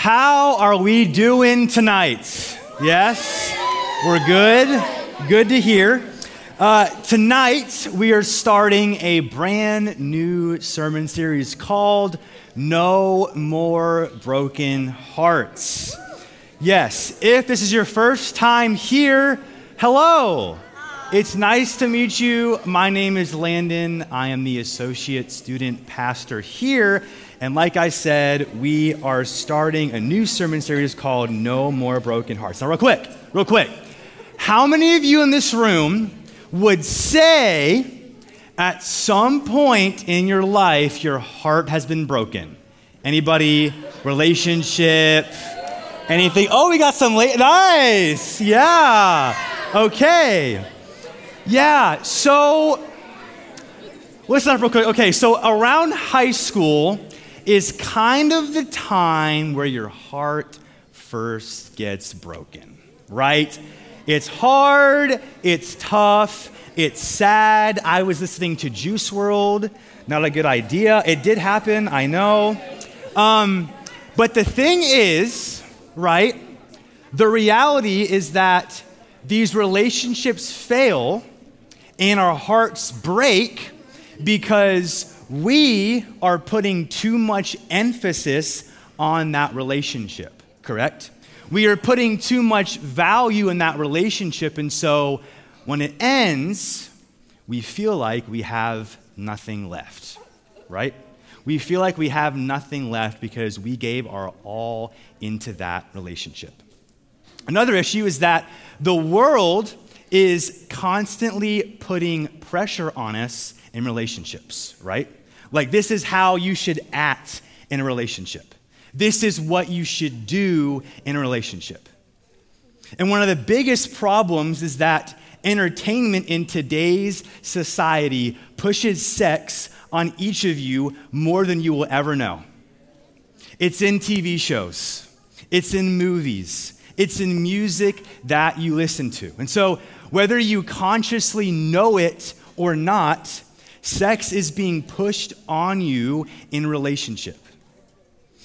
How are we doing tonight? Yes? We're good. Good to hear. Uh, tonight, we are starting a brand new sermon series called No More Broken Hearts. Yes, if this is your first time here, hello. It's nice to meet you. My name is Landon. I am the associate student pastor here. And like I said, we are starting a new sermon series called No More Broken Hearts. Now, real quick, real quick. How many of you in this room would say at some point in your life your heart has been broken? Anybody? Relationship? Anything? Oh, we got some late. Nice. Yeah. Okay. Yeah, so listen up real quick. Okay, so around high school is kind of the time where your heart first gets broken, right? It's hard, it's tough, it's sad. I was listening to Juice WRLD. not a good idea. It did happen, I know. Um, but the thing is, right, the reality is that these relationships fail and our hearts break because we are putting too much emphasis on that relationship, correct? We are putting too much value in that relationship, and so when it ends, we feel like we have nothing left, right? We feel like we have nothing left because we gave our all into that relationship. Another issue is that the world is constantly putting pressure on us in relationships, right? Like, this is how you should act in a relationship. This is what you should do in a relationship. And one of the biggest problems is that entertainment in today's society pushes sex on each of you more than you will ever know. It's in TV shows, it's in movies, it's in music that you listen to. And so whether you consciously know it or not, sex is being pushed on you in relationship.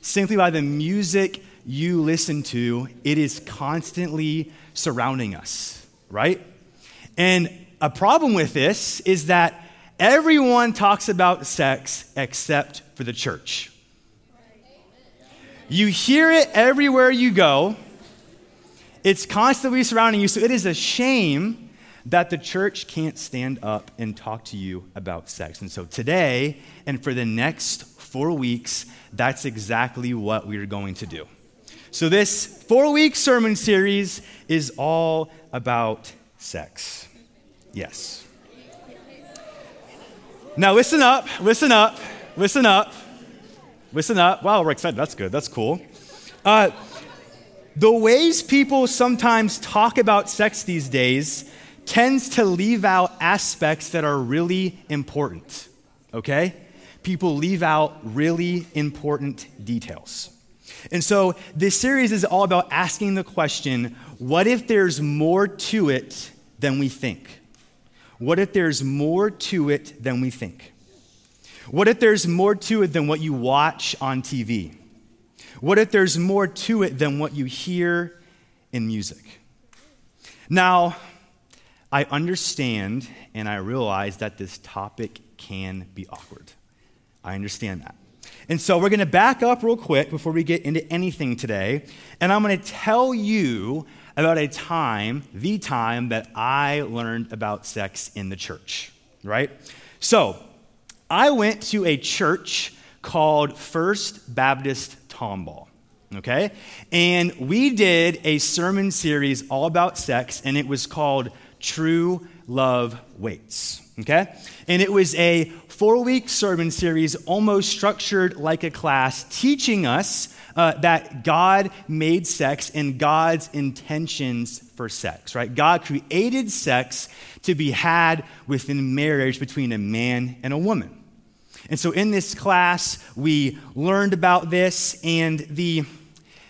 Simply by the music you listen to, it is constantly surrounding us, right? And a problem with this is that everyone talks about sex except for the church. You hear it everywhere you go. It's constantly surrounding you. So it is a shame that the church can't stand up and talk to you about sex. And so today and for the next four weeks, that's exactly what we are going to do. So this four week sermon series is all about sex. Yes. Now listen up, listen up, listen up, listen up. Wow, we're excited. That's good. That's cool. Uh, the ways people sometimes talk about sex these days tends to leave out aspects that are really important, okay? People leave out really important details. And so this series is all about asking the question what if there's more to it than we think? What if there's more to it than we think? What if there's more to it than what you watch on TV? What if there's more to it than what you hear in music? Now, I understand and I realize that this topic can be awkward. I understand that. And so we're going to back up real quick before we get into anything today. And I'm going to tell you about a time, the time that I learned about sex in the church, right? So I went to a church called First Baptist Tomball. Okay? And we did a sermon series all about sex, and it was called True Love Waits. Okay? And it was a four week sermon series, almost structured like a class, teaching us uh, that God made sex and God's intentions for sex, right? God created sex to be had within marriage between a man and a woman. And so in this class, we learned about this, and the,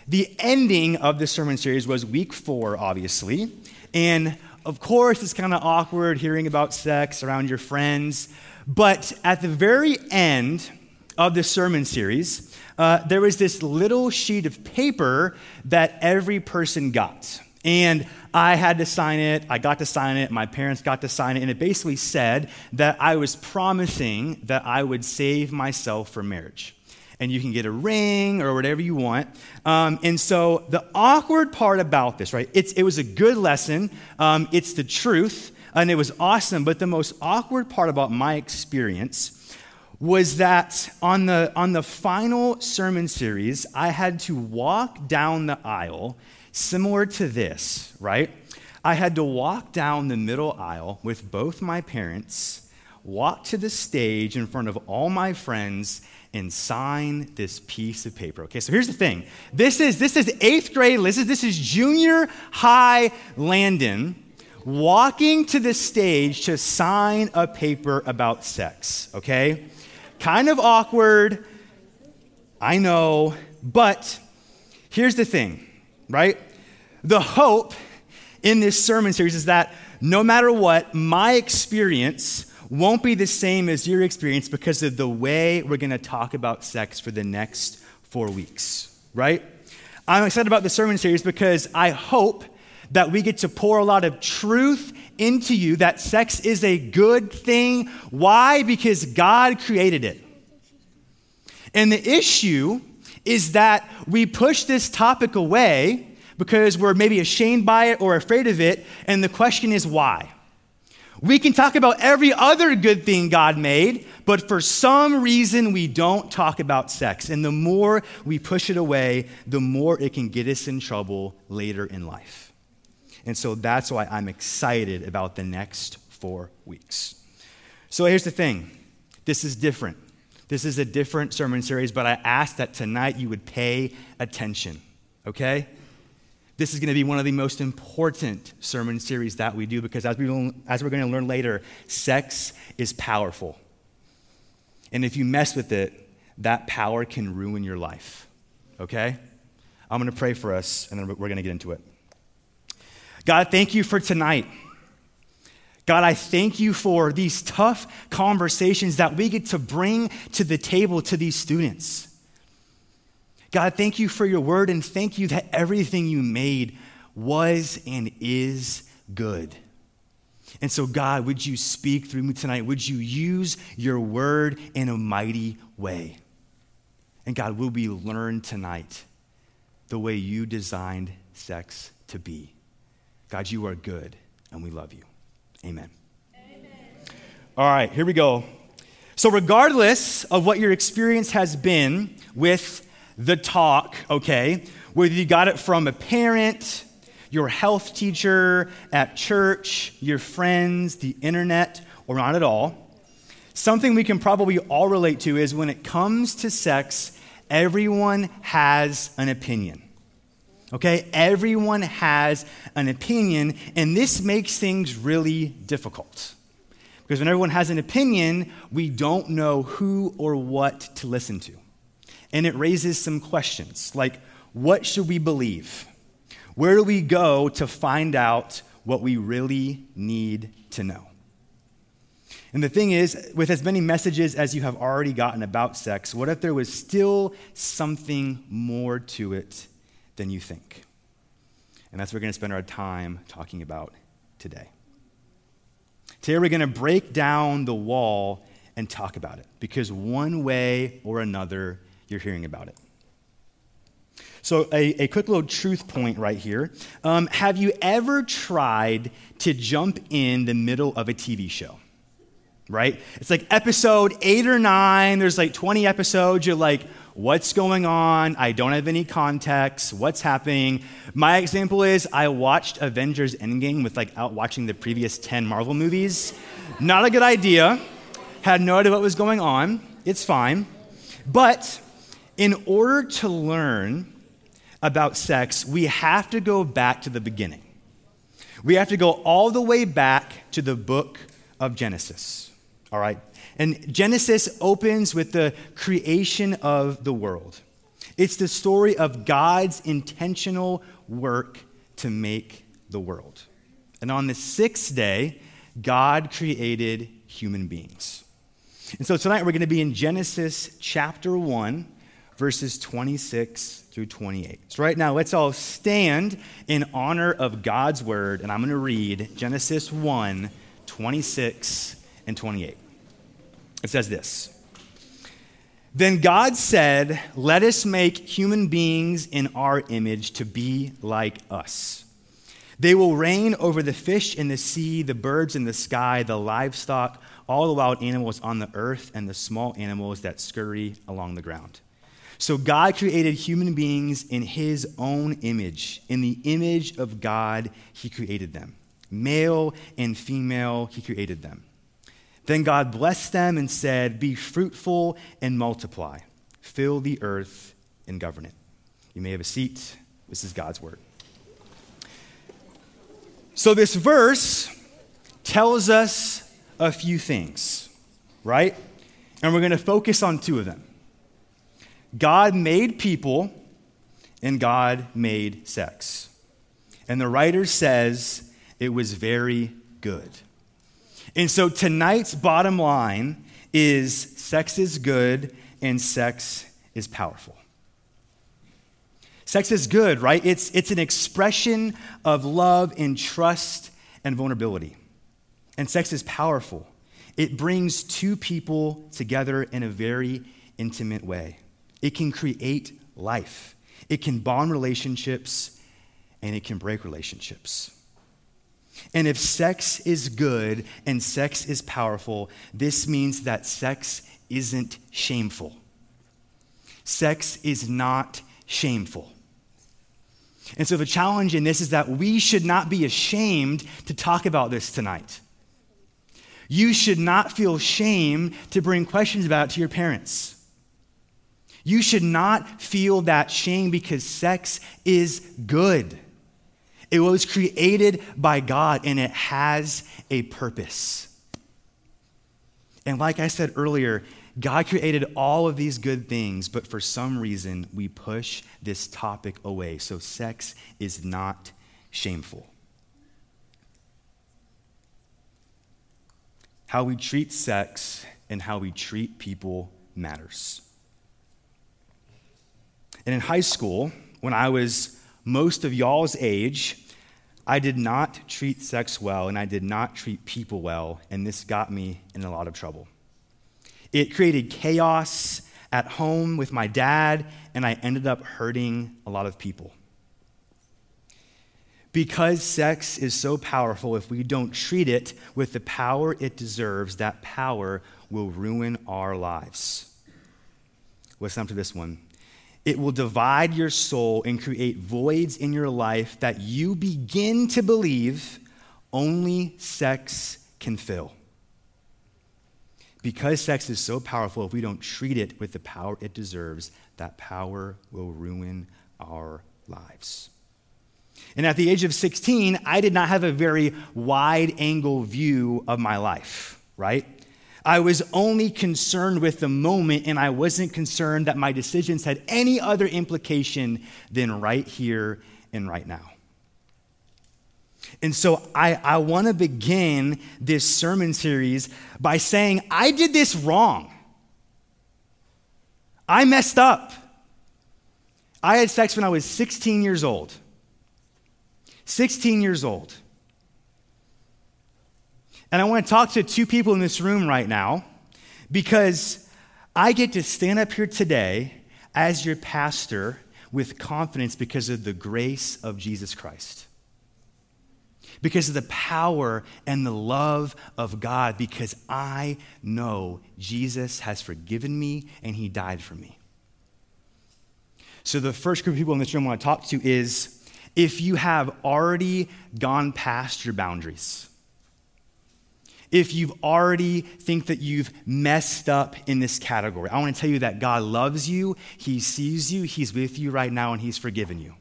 the ending of the sermon series was week four, obviously. And of course, it's kind of awkward hearing about sex around your friends. But at the very end of the sermon series, uh, there was this little sheet of paper that every person got. And I had to sign it. I got to sign it. My parents got to sign it. And it basically said that I was promising that I would save myself for marriage. And you can get a ring or whatever you want. Um, and so the awkward part about this, right? It's, it was a good lesson. Um, it's the truth. And it was awesome. But the most awkward part about my experience was that on the, on the final sermon series, I had to walk down the aisle similar to this, right? I had to walk down the middle aisle with both my parents, walk to the stage in front of all my friends, and sign this piece of paper. Okay, so here's the thing. This is this is eighth grade. This is this is junior high Landon walking to the stage to sign a paper about sex. Okay, kind of awkward. I know, but here's the thing right? The hope in this sermon series is that no matter what, my experience won't be the same as your experience because of the way we're going to talk about sex for the next four weeks, right? I'm excited about the sermon series because I hope that we get to pour a lot of truth into you that sex is a good thing. Why? Because God created it. And the issue is that we push this topic away because we're maybe ashamed by it or afraid of it. And the question is why? We can talk about every other good thing God made, but for some reason we don't talk about sex. And the more we push it away, the more it can get us in trouble later in life. And so that's why I'm excited about the next four weeks. So here's the thing this is different. This is a different sermon series, but I ask that tonight you would pay attention, okay? This is going to be one of the most important sermon series that we do because, as, we, as we're going to learn later, sex is powerful. And if you mess with it, that power can ruin your life, okay? I'm going to pray for us, and then we're going to get into it. God, thank you for tonight. God, I thank you for these tough conversations that we get to bring to the table to these students. God, thank you for your word and thank you that everything you made was and is good. And so, God, would you speak through me tonight? Would you use your word in a mighty way? And God, will we learn tonight the way you designed sex to be? God, you are good and we love you. Amen. Amen. All right, here we go. So, regardless of what your experience has been with the talk, okay, whether you got it from a parent, your health teacher, at church, your friends, the internet, or not at all, something we can probably all relate to is when it comes to sex, everyone has an opinion. Okay? Everyone has an opinion, and this makes things really difficult. Because when everyone has an opinion, we don't know who or what to listen to. And it raises some questions like, what should we believe? Where do we go to find out what we really need to know? And the thing is, with as many messages as you have already gotten about sex, what if there was still something more to it than you think. And that's what we're going to spend our time talking about today. Today, we're going to break down the wall and talk about it because one way or another, you're hearing about it. So, a, a quick little truth point right here. Um, have you ever tried to jump in the middle of a TV show? Right? It's like episode eight or nine, there's like 20 episodes. You're like, what's going on? I don't have any context. What's happening? My example is I watched Avengers Endgame with like out watching the previous 10 Marvel movies. Not a good idea. Had no idea what was going on. It's fine. But in order to learn about sex, we have to go back to the beginning. We have to go all the way back to the book of Genesis. All right? And Genesis opens with the creation of the world. It's the story of God's intentional work to make the world. And on the sixth day, God created human beings. And so tonight we're going to be in Genesis chapter 1, verses 26 through 28. So right now, let's all stand in honor of God's word, and I'm going to read Genesis 1, 26 and 28. It says this. Then God said, Let us make human beings in our image to be like us. They will reign over the fish in the sea, the birds in the sky, the livestock, all the wild animals on the earth, and the small animals that scurry along the ground. So God created human beings in his own image. In the image of God, he created them. Male and female, he created them. Then God blessed them and said, Be fruitful and multiply, fill the earth and govern it. You may have a seat. This is God's word. So, this verse tells us a few things, right? And we're going to focus on two of them. God made people, and God made sex. And the writer says it was very good. And so tonight's bottom line is sex is good and sex is powerful. Sex is good, right? It's, it's an expression of love and trust and vulnerability. And sex is powerful. It brings two people together in a very intimate way. It can create life, it can bond relationships, and it can break relationships. And if sex is good and sex is powerful, this means that sex isn't shameful. Sex is not shameful. And so the challenge in this is that we should not be ashamed to talk about this tonight. You should not feel shame to bring questions about it to your parents. You should not feel that shame because sex is good. It was created by God and it has a purpose. And like I said earlier, God created all of these good things, but for some reason we push this topic away. So sex is not shameful. How we treat sex and how we treat people matters. And in high school, when I was most of y'all's age, I did not treat sex well and I did not treat people well, and this got me in a lot of trouble. It created chaos at home with my dad, and I ended up hurting a lot of people. Because sex is so powerful, if we don't treat it with the power it deserves, that power will ruin our lives. Listen up to this one. It will divide your soul and create voids in your life that you begin to believe only sex can fill. Because sex is so powerful, if we don't treat it with the power it deserves, that power will ruin our lives. And at the age of 16, I did not have a very wide angle view of my life, right? I was only concerned with the moment, and I wasn't concerned that my decisions had any other implication than right here and right now. And so I, I want to begin this sermon series by saying, I did this wrong. I messed up. I had sex when I was 16 years old. 16 years old. And I want to talk to two people in this room right now because I get to stand up here today as your pastor with confidence because of the grace of Jesus Christ. Because of the power and the love of God, because I know Jesus has forgiven me and he died for me. So, the first group of people in this room I want to talk to is if you have already gone past your boundaries if you've already think that you've messed up in this category. I want to tell you that God loves you, He sees you, He's with you right now, and He's forgiven you.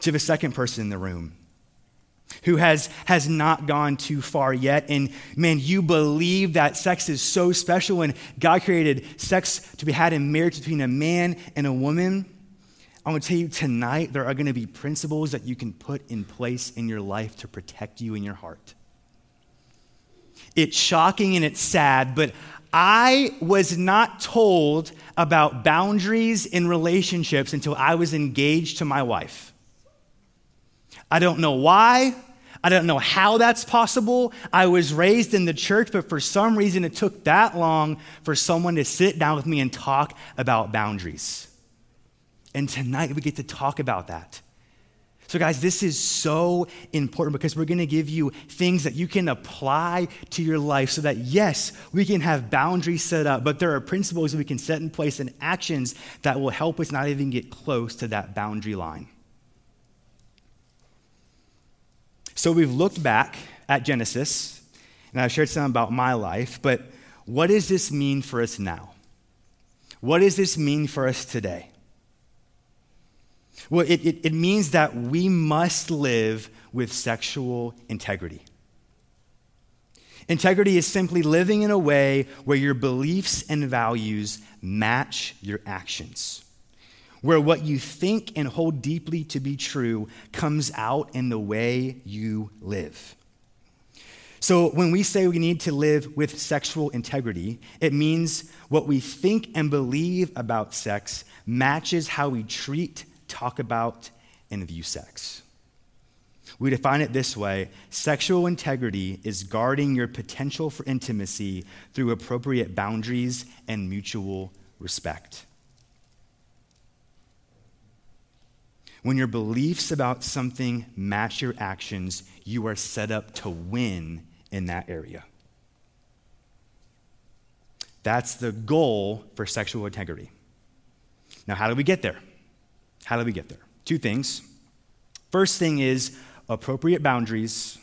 To the second person in the room who has, has not gone too far yet, and man, you believe that sex is so special and God created sex to be had in marriage between a man and a woman. I want to tell you tonight there are going to be principles that you can put in place in your life to protect you in your heart. It's shocking and it's sad, but I was not told about boundaries in relationships until I was engaged to my wife. I don't know why. I don't know how that's possible. I was raised in the church, but for some reason it took that long for someone to sit down with me and talk about boundaries. And tonight we get to talk about that. So, guys, this is so important because we're going to give you things that you can apply to your life so that, yes, we can have boundaries set up, but there are principles we can set in place and actions that will help us not even get close to that boundary line. So, we've looked back at Genesis, and I've shared some about my life, but what does this mean for us now? What does this mean for us today? Well, it, it, it means that we must live with sexual integrity. Integrity is simply living in a way where your beliefs and values match your actions, where what you think and hold deeply to be true comes out in the way you live. So, when we say we need to live with sexual integrity, it means what we think and believe about sex matches how we treat talk about and view sex. We define it this way sexual integrity is guarding your potential for intimacy through appropriate boundaries and mutual respect. When your beliefs about something match your actions, you are set up to win in that area. That's the goal for sexual integrity. Now, how do we get there? How do we get there? Two things. First thing is appropriate boundaries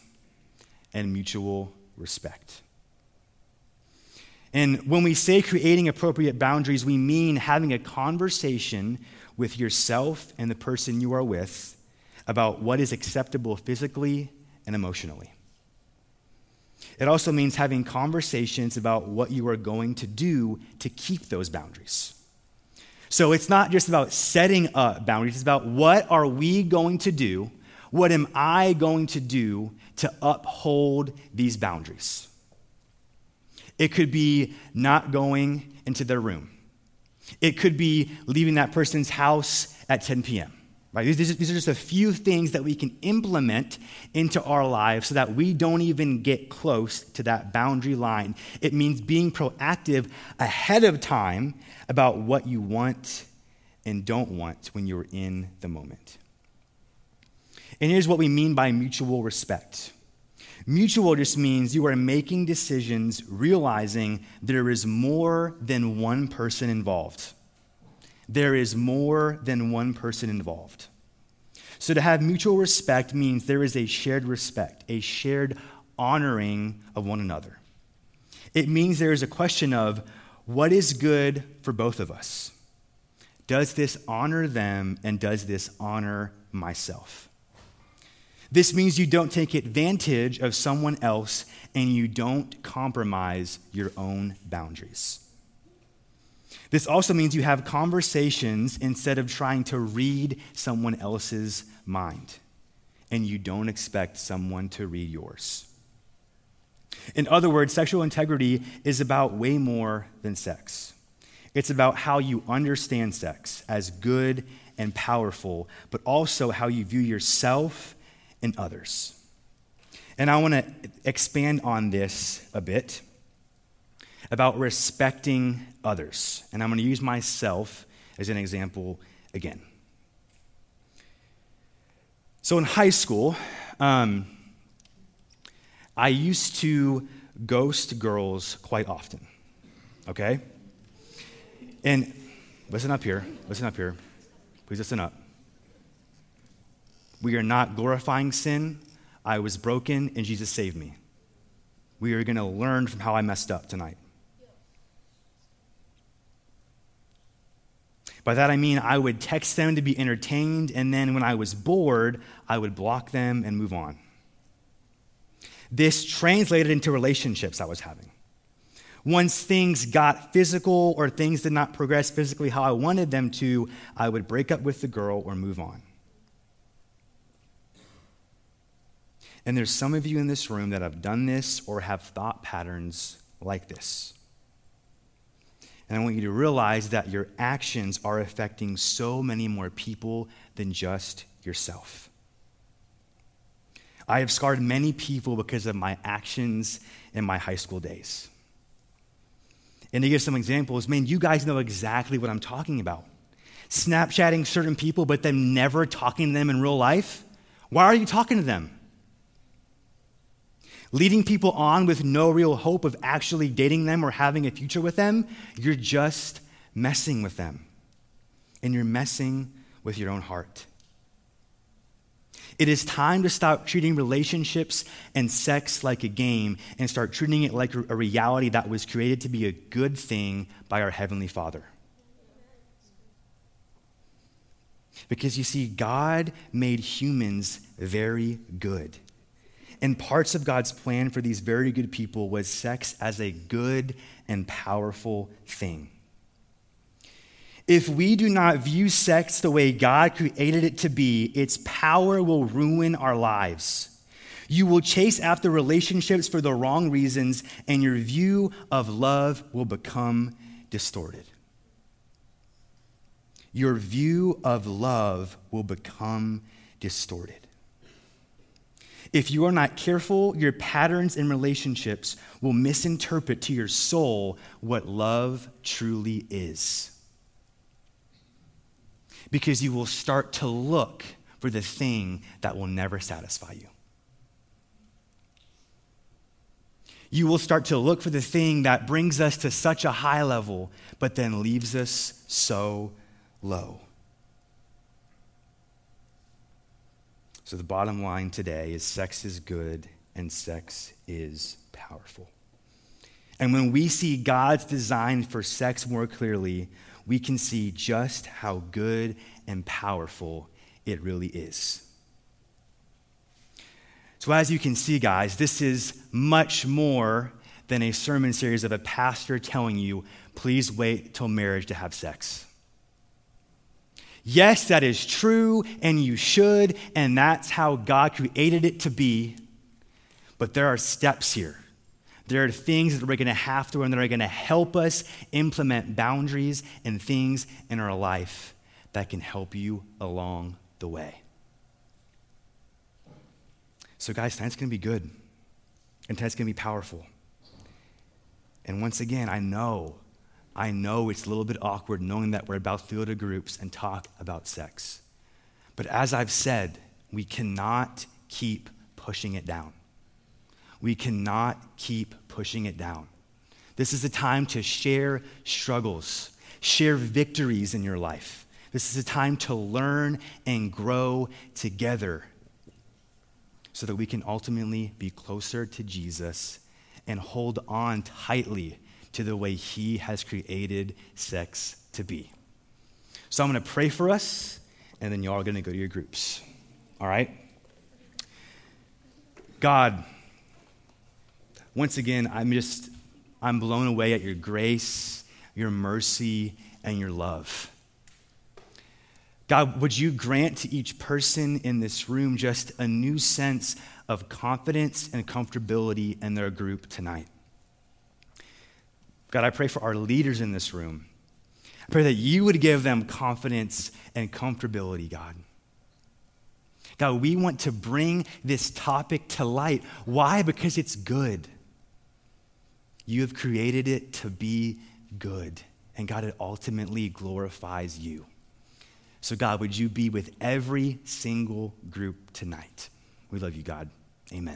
and mutual respect. And when we say creating appropriate boundaries, we mean having a conversation with yourself and the person you are with about what is acceptable physically and emotionally. It also means having conversations about what you are going to do to keep those boundaries. So it's not just about setting up boundaries, it's about what are we going to do? What am I going to do to uphold these boundaries? It could be not going into their room. It could be leaving that person's house at 10 p.m. Right? These, these are just a few things that we can implement into our lives so that we don't even get close to that boundary line. It means being proactive ahead of time about what you want and don't want when you're in the moment. And here's what we mean by mutual respect. Mutual just means you are making decisions realizing there is more than one person involved there is more than one person involved. So to have mutual respect means there is a shared respect, a shared honoring of one another. It means there is a question of what is good for both of us? Does this honor them and does this honor myself? This means you don't take advantage of someone else and you don't compromise your own boundaries. This also means you have conversations instead of trying to read someone else's mind, and you don't expect someone to read yours. In other words, sexual integrity is about way more than sex. It's about how you understand sex as good and powerful, but also how you view yourself and others. And I want to expand on this a bit about respecting others. And I'm going to use myself as an example again. So in high school, um, I used to ghost girls quite often, okay? And listen up here, listen up here. Please listen up. We are not glorifying sin. I was broken and Jesus saved me. We are going to learn from how I messed up tonight. By that I mean I would text them to be entertained, and then when I was bored, I would block them and move on. This translated into relationships I was having. Once things got physical or things did not progress physically how I wanted them to, I would break up with the girl or move on. And there's some of you in this room that have done this or have thought patterns like this. And I want you to realize that your actions are affecting so many more people than just yourself. I have scarred many people because of my actions in my high school days. And to give some examples, man, you guys know exactly what I'm talking about. Snapchatting certain people, but then never talking to them in real life. Why are you talking to them? Leading people on with no real hope of actually dating them or having a future with them, you're just messing with them. And you're messing with your own heart. It is time to stop treating relationships and sex like a game and start treating it like a reality that was created to be a good thing by our Heavenly Father. Because you see, God made humans very good. And parts of God's plan for these very good people was sex as a good and powerful thing. If we do not view sex the way God created it to be, its power will ruin our lives. You will chase after relationships for the wrong reasons, and your view of love will become distorted. Your view of love will become distorted. If you are not careful, your patterns in relationships will misinterpret to your soul what love truly is. Because you will start to look for the thing that will never satisfy you. You will start to look for the thing that brings us to such a high level, but then leaves us so low. So, the bottom line today is sex is good and sex is powerful. And when we see God's design for sex more clearly, we can see just how good and powerful it really is. So, as you can see, guys, this is much more than a sermon series of a pastor telling you, please wait till marriage to have sex. Yes, that is true, and you should, and that's how God created it to be. But there are steps here. There are things that we're going to have to learn that are going to help us implement boundaries and things in our life that can help you along the way. So, guys, tonight's going to be good, and tonight's going to be powerful. And once again, I know I know it's a little bit awkward knowing that we're about to go to groups and talk about sex. But as I've said, we cannot keep pushing it down. We cannot keep pushing it down. This is a time to share struggles, share victories in your life. This is a time to learn and grow together so that we can ultimately be closer to Jesus and hold on tightly to the way He has created sex to be. So I'm going to pray for us, and then y'all are going to go to your groups. All right? God, once again, I'm just, I'm blown away at your grace, your mercy, and your love. God, would you grant to each person in this room just a new sense of confidence and comfortability in their group tonight? God, I pray for our leaders in this room. I pray that you would give them confidence and comfortability, God. God, we want to bring this topic to light. Why? Because it's good. You have created it to be good. And God, it ultimately glorifies you. So, God, would you be with every single group tonight? We love you, God.